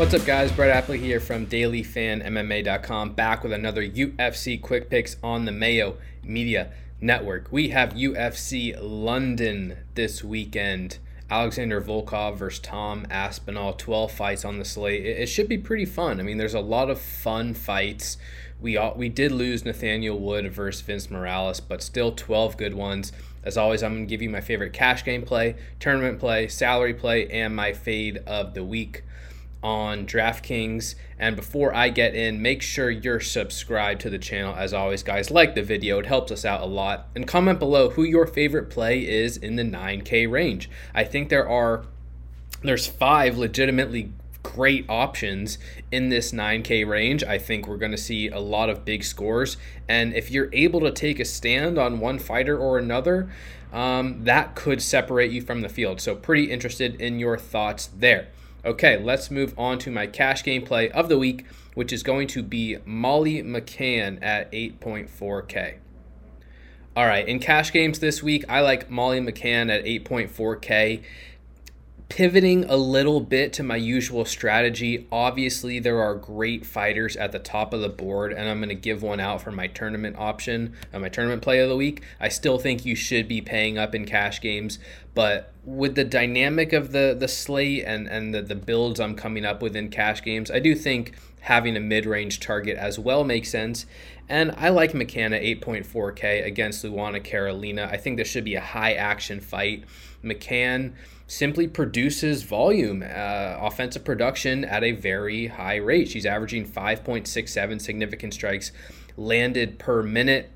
What's up, guys? Brett Appley here from DailyFanMMA.com, back with another UFC Quick Picks on the Mayo Media Network. We have UFC London this weekend. Alexander Volkov versus Tom Aspinall, 12 fights on the slate. It, it should be pretty fun. I mean, there's a lot of fun fights. We all, we did lose Nathaniel Wood versus Vince Morales, but still 12 good ones. As always, I'm going to give you my favorite cash game play, tournament play, salary play, and my fade of the week on DraftKings. And before I get in, make sure you're subscribed to the channel. As always, guys, like the video, it helps us out a lot. And comment below who your favorite play is in the 9K range. I think there are there's five legitimately great options in this 9K range. I think we're going to see a lot of big scores. And if you're able to take a stand on one fighter or another, um, that could separate you from the field. So, pretty interested in your thoughts there. Okay, let's move on to my cash gameplay of the week, which is going to be Molly McCann at 8.4K. All right, in cash games this week, I like Molly McCann at 8.4K pivoting a little bit to my usual strategy. Obviously, there are great fighters at the top of the board, and I'm going to give one out for my tournament option, uh, my tournament play of the week. I still think you should be paying up in cash games, but with the dynamic of the the slate and and the, the builds I'm coming up with in cash games, I do think having a mid-range target as well makes sense. And I like McCann 8.4K against Luana Carolina. I think this should be a high action fight. McCann simply produces volume, uh, offensive production at a very high rate. She's averaging 5.67 significant strikes landed per minute.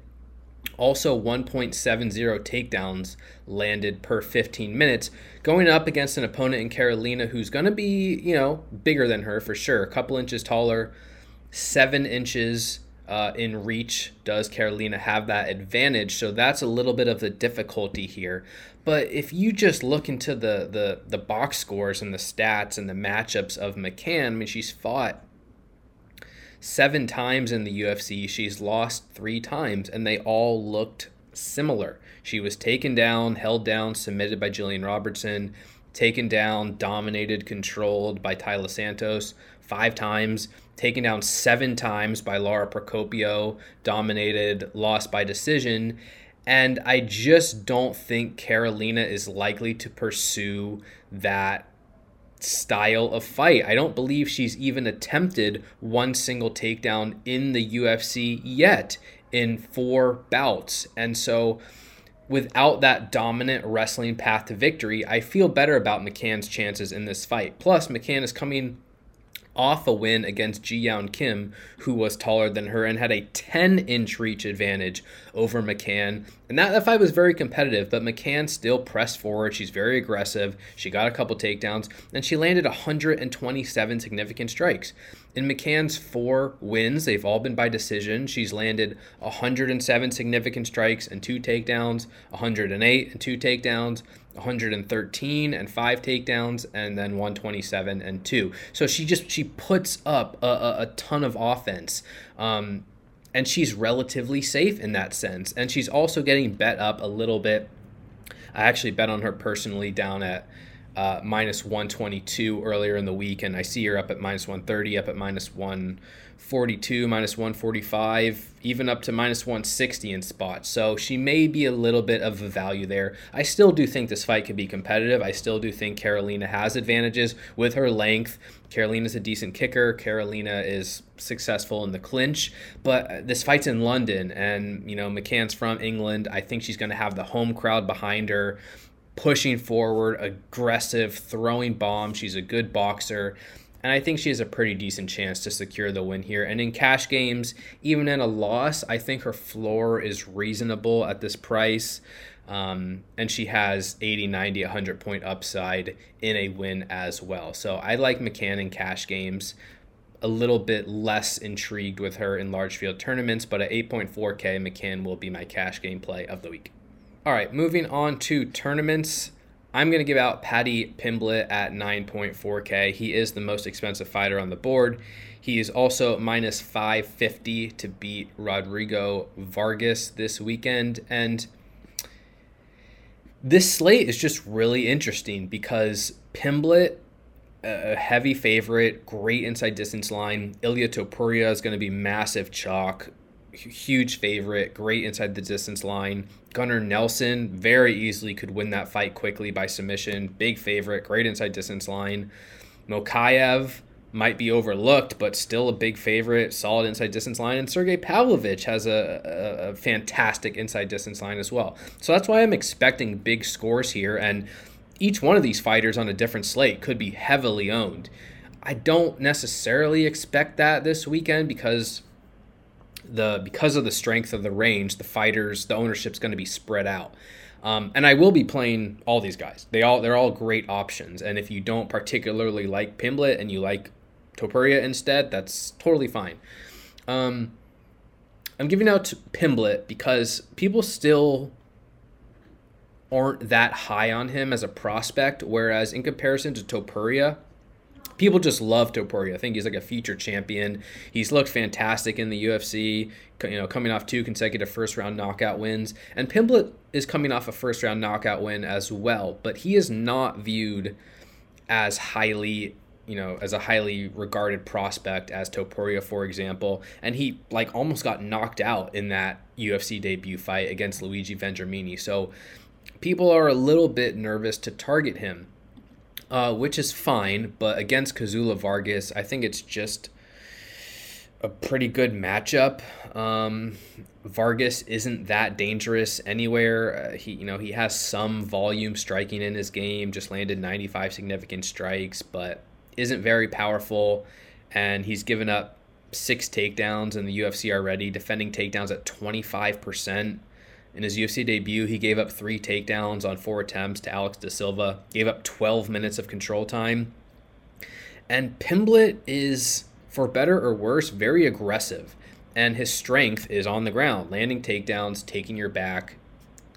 Also, 1.70 takedowns landed per 15 minutes, going up against an opponent in Carolina who's going to be, you know, bigger than her for sure. A couple inches taller, seven inches uh, in reach does Carolina have that advantage. So that's a little bit of the difficulty here. But if you just look into the the the box scores and the stats and the matchups of McCann, I mean she's fought seven times in the UFC. She's lost three times, and they all looked similar. She was taken down, held down, submitted by Jillian Robertson, taken down, dominated, controlled by Taila Santos five times, taken down seven times by Lara Procopio, dominated, lost by decision. And I just don't think Carolina is likely to pursue that style of fight. I don't believe she's even attempted one single takedown in the UFC yet in four bouts. And so without that dominant wrestling path to victory, I feel better about McCann's chances in this fight. Plus, McCann is coming off a win against Ji Yeon Kim, who was taller than her and had a 10 inch reach advantage over McCann. And that, that fight was very competitive, but McCann still pressed forward. She's very aggressive. She got a couple takedowns, and she landed 127 significant strikes. In McCann's four wins, they've all been by decision. She's landed 107 significant strikes and two takedowns, 108 and two takedowns, 113 and five takedowns, and then 127 and two. So she just she puts up a, a, a ton of offense. Um, and she's relatively safe in that sense. And she's also getting bet up a little bit. I actually bet on her personally down at uh, minus 122 earlier in the week, and I see her up at minus 130, up at minus 142, minus 145, even up to minus 160 in spots. So she may be a little bit of a value there. I still do think this fight could be competitive. I still do think Carolina has advantages with her length. Carolina's a decent kicker. Carolina is successful in the clinch, but this fight's in London, and you know McCann's from England. I think she's going to have the home crowd behind her pushing forward, aggressive, throwing bombs. She's a good boxer. And I think she has a pretty decent chance to secure the win here. And in cash games, even in a loss, I think her floor is reasonable at this price. Um, and she has 80, 90, 100 point upside in a win as well. So I like McCann in cash games. A little bit less intrigued with her in large field tournaments, but at 8.4K, McCann will be my cash game play of the week. All right, moving on to tournaments. I'm going to give out Paddy Pimblett at 9.4K. He is the most expensive fighter on the board. He is also minus 550 to beat Rodrigo Vargas this weekend. And this slate is just really interesting because Pimblett a heavy favorite, great inside distance line. Ilia Topuria is going to be massive chalk, huge favorite, great inside the distance line. Gunnar Nelson very easily could win that fight quickly by submission, big favorite, great inside distance line. Mokaev might be overlooked, but still a big favorite, solid inside distance line. And Sergey Pavlovich has a, a, a fantastic inside distance line as well. So that's why I'm expecting big scores here. And each one of these fighters on a different slate could be heavily owned. I don't necessarily expect that this weekend because the because of the strength of the range, the fighters, the ownership's going to be spread out. Um, and I will be playing all these guys. They all they're all great options. And if you don't particularly like Pimblett and you like Topuria instead, that's totally fine. Um, I'm giving out to Pimblett because people still aren't that high on him as a prospect, whereas in comparison to Topuria, people just love Topuria. I think he's like a future champion. He's looked fantastic in the UFC, you know, coming off two consecutive first round knockout wins. And Pimblett is coming off a first round knockout win as well, but he is not viewed as highly you know, as a highly regarded prospect as Topuria, for example, and he like almost got knocked out in that UFC debut fight against Luigi Vendramini. So people are a little bit nervous to target him, uh, which is fine. But against Kazula Vargas, I think it's just a pretty good matchup. Um, Vargas isn't that dangerous anywhere. Uh, he, you know, he has some volume striking in his game. Just landed 95 significant strikes, but isn't very powerful. And he's given up six takedowns in the UFC already, defending takedowns at 25 percent. In his UFC debut, he gave up three takedowns on four attempts to Alex Da Silva, gave up 12 minutes of control time. And Pimblett is, for better or worse, very aggressive. And his strength is on the ground, landing takedowns, taking your back,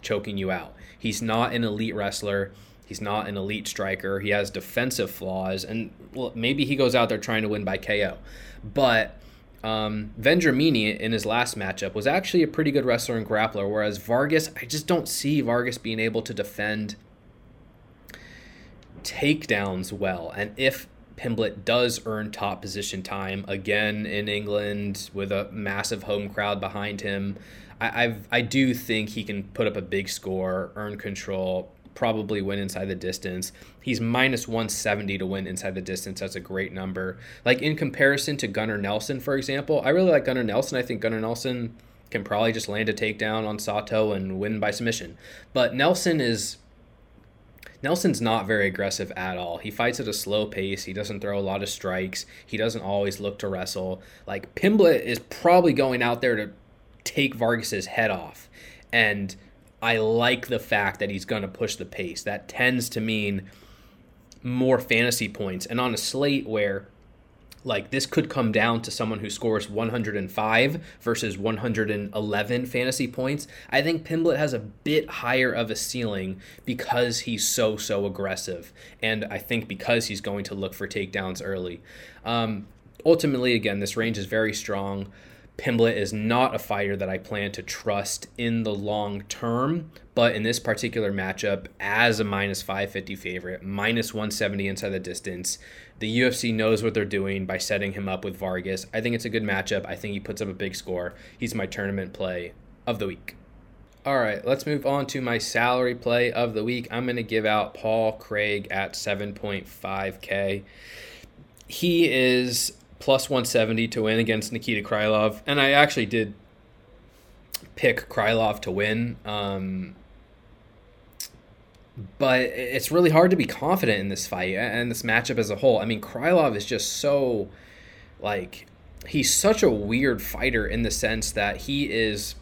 choking you out. He's not an elite wrestler. He's not an elite striker. He has defensive flaws. And well, maybe he goes out there trying to win by KO. But um, Vendramini in his last matchup was actually a pretty good wrestler and grappler, whereas Vargas, I just don't see Vargas being able to defend takedowns well. And if Pimblett does earn top position time again in England with a massive home crowd behind him, I, I've, I do think he can put up a big score, earn control, probably win inside the distance. He's minus 170 to win inside the distance. That's a great number. Like in comparison to Gunnar Nelson, for example, I really like Gunnar Nelson. I think Gunnar Nelson can probably just land a takedown on Sato and win by submission. But Nelson is Nelson's not very aggressive at all. He fights at a slow pace. He doesn't throw a lot of strikes. He doesn't always look to wrestle. Like Pimblett is probably going out there to take Vargas's head off. And I like the fact that he's going to push the pace. That tends to mean more fantasy points. And on a slate where like this could come down to someone who scores 105 versus 111 fantasy points. I think Pimblett has a bit higher of a ceiling because he's so so aggressive, and I think because he's going to look for takedowns early. Um, ultimately, again, this range is very strong. Pimblett is not a fighter that I plan to trust in the long term, but in this particular matchup, as a minus 550 favorite, minus 170 inside the distance, the UFC knows what they're doing by setting him up with Vargas. I think it's a good matchup. I think he puts up a big score. He's my tournament play of the week. All right, let's move on to my salary play of the week. I'm going to give out Paul Craig at 7.5K. He is plus 170 to win against Nikita Krylov. And I actually did pick Krylov to win. Um, but it's really hard to be confident in this fight and this matchup as a whole. I mean, Krylov is just so, like, he's such a weird fighter in the sense that he is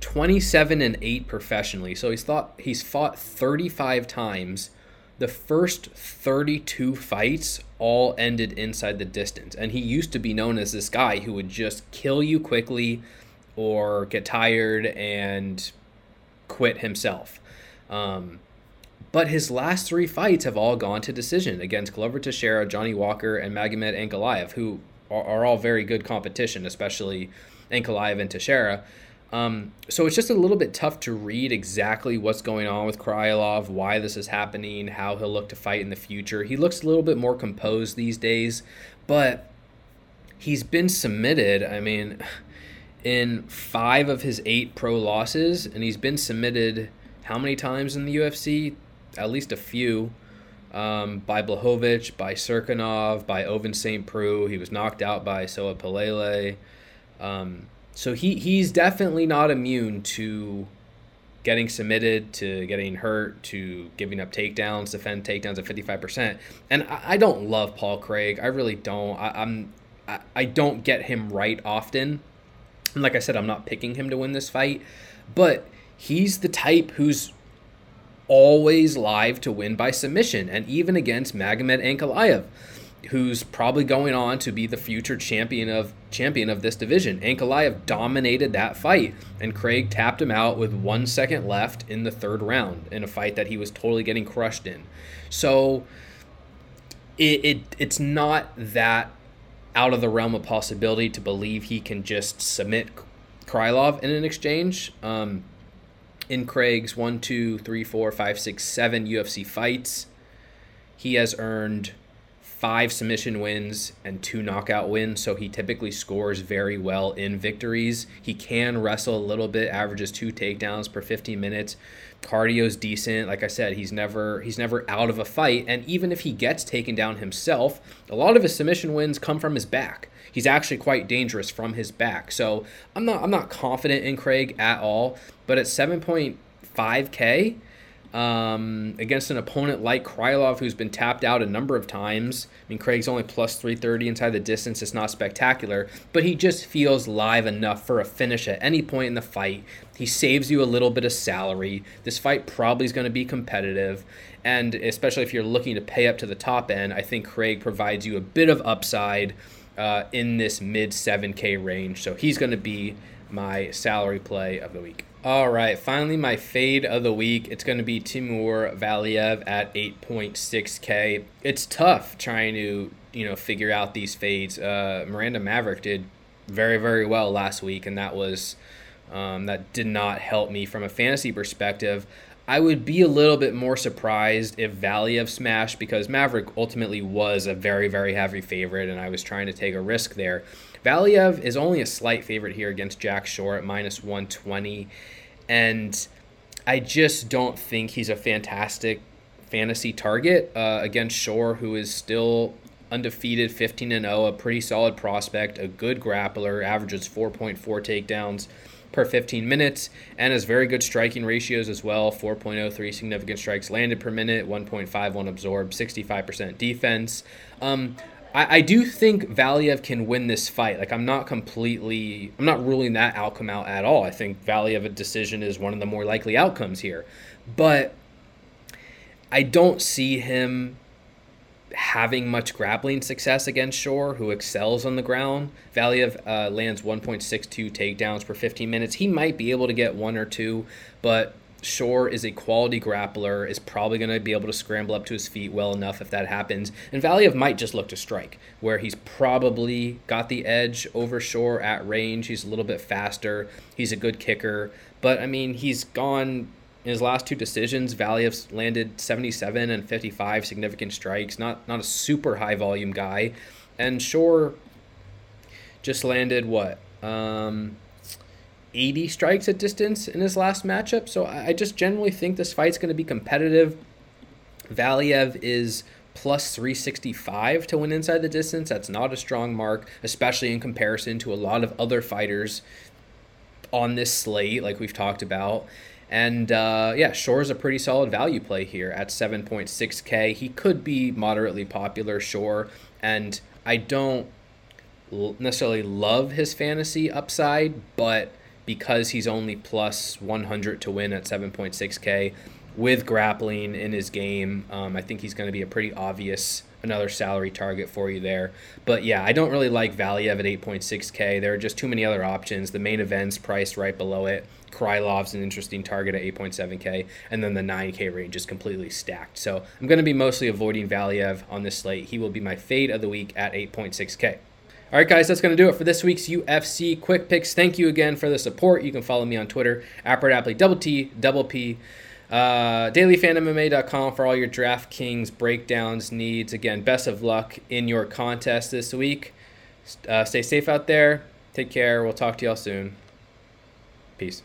27 and 8 professionally. So he's thought he's fought 35 times the first 32 fights all ended inside the distance. And he used to be known as this guy who would just kill you quickly or get tired and quit himself. Um, but his last three fights have all gone to decision against Glover Teixeira, Johnny Walker, and Magomed Ankalaev, who are, are all very good competition, especially Ankalaev and Teixeira. Um, so it's just a little bit tough to read exactly what's going on with Krylov, why this is happening, how he'll look to fight in the future. He looks a little bit more composed these days, but he's been submitted. I mean, in five of his eight pro losses, and he's been submitted how many times in the UFC? At least a few. Um, by Blachowicz, by Cirkunov, by Ovince St. Preux. He was knocked out by Soa Palelei. Um, so he he's definitely not immune to getting submitted, to getting hurt, to giving up takedowns, defend takedowns at 55%. And I, I don't love Paul Craig. I really don't. I, I'm I, I don't get him right often. And like I said, I'm not picking him to win this fight, but he's the type who's always live to win by submission, and even against Magomed Ankalaev who's probably going on to be the future champion of champion of this division. Ankalaev dominated that fight, and Craig tapped him out with one second left in the third round in a fight that he was totally getting crushed in. So it, it it's not that out of the realm of possibility to believe he can just submit Krylov in an exchange. Um, in Craig's one, two, three, four, five, six, seven UFC fights, he has earned five submission wins and two knockout wins, so he typically scores very well in victories. He can wrestle a little bit, averages two takedowns per 15 minutes. Cardio's decent. Like I said, he's never he's never out of a fight, and even if he gets taken down himself, a lot of his submission wins come from his back. He's actually quite dangerous from his back. So I'm not I'm not confident in Craig at all. But at 7.5k, um, against an opponent like Krylov, who's been tapped out a number of times. I mean, Craig's only plus 330 inside the distance. It's not spectacular, but he just feels live enough for a finish at any point in the fight. He saves you a little bit of salary. This fight probably is going to be competitive. And especially if you're looking to pay up to the top end, I think Craig provides you a bit of upside uh, in this mid 7K range. So he's going to be my salary play of the week. All right, finally, my fade of the week. It's going to be Timur Valiev at 8.6K. It's tough trying to, you know, figure out these fades. Uh, Miranda Maverick did very, very well last week, and that was um, that did not help me from a fantasy perspective. I would be a little bit more surprised if Valiev smashed because Maverick ultimately was a very, very heavy favorite, and I was trying to take a risk there. Valiev is only a slight favorite here against Jack Shore at minus 120. And I just don't think he's a fantastic fantasy target uh, against Shore, who is still undefeated, 15 and 0, a pretty solid prospect, a good grappler, averages 4.4 takedowns per 15 minutes, and has very good striking ratios as well 4.03 significant strikes landed per minute, 1.51 absorbed, 65% defense. Um, I, I do think Valiev can win this fight. Like I'm not completely, I'm not ruling that outcome out at all. I think Valiev a decision is one of the more likely outcomes here, but I don't see him having much grappling success against Shore, who excels on the ground. Valiev uh, lands 1.62 takedowns per 15 minutes. He might be able to get one or two, but Shore is a quality grappler, is probably going to be able to scramble up to his feet well enough if that happens. And Valiev might just look to strike, where he's probably got the edge over Shore at range. He's a little bit faster. He's a good kicker. But, I mean, he's gone in his last two decisions. Valiev's landed 77 and 55 significant strikes. Not, not a super high volume guy. And Shore just landed what? Um, 80 strikes at distance in his last matchup. So I just generally think this fight's going to be competitive. Valiev is plus 365 to win inside the distance. That's not a strong mark, especially in comparison to a lot of other fighters on this slate, like we've talked about. And uh, yeah, Shore is a pretty solid value play here at 7.6K. He could be moderately popular, Shore. And I don't necessarily love his fantasy upside, but because he's only plus 100 to win at 7.6K with grappling in his game. Um, I think he's going to be a pretty obvious another salary target for you there. But yeah, I don't really like Valiev at 8.6K. There are just too many other options. The main event's priced right below it. Krylov's an interesting target at 8.7K, and then the 9K range is completely stacked. So I'm going to be mostly avoiding Valiev on this slate. He will be my fade of the week at 8.6K. All right, guys, that's going to do it for this week's UFC Quick Picks. Thank you again for the support. You can follow me on Twitter, Apple double T, double P. Uh, dailyfanmma.com for all your DraftKings breakdowns needs. Again, best of luck in your contest this week. Uh, stay safe out there. Take care. We'll talk to y'all soon. Peace.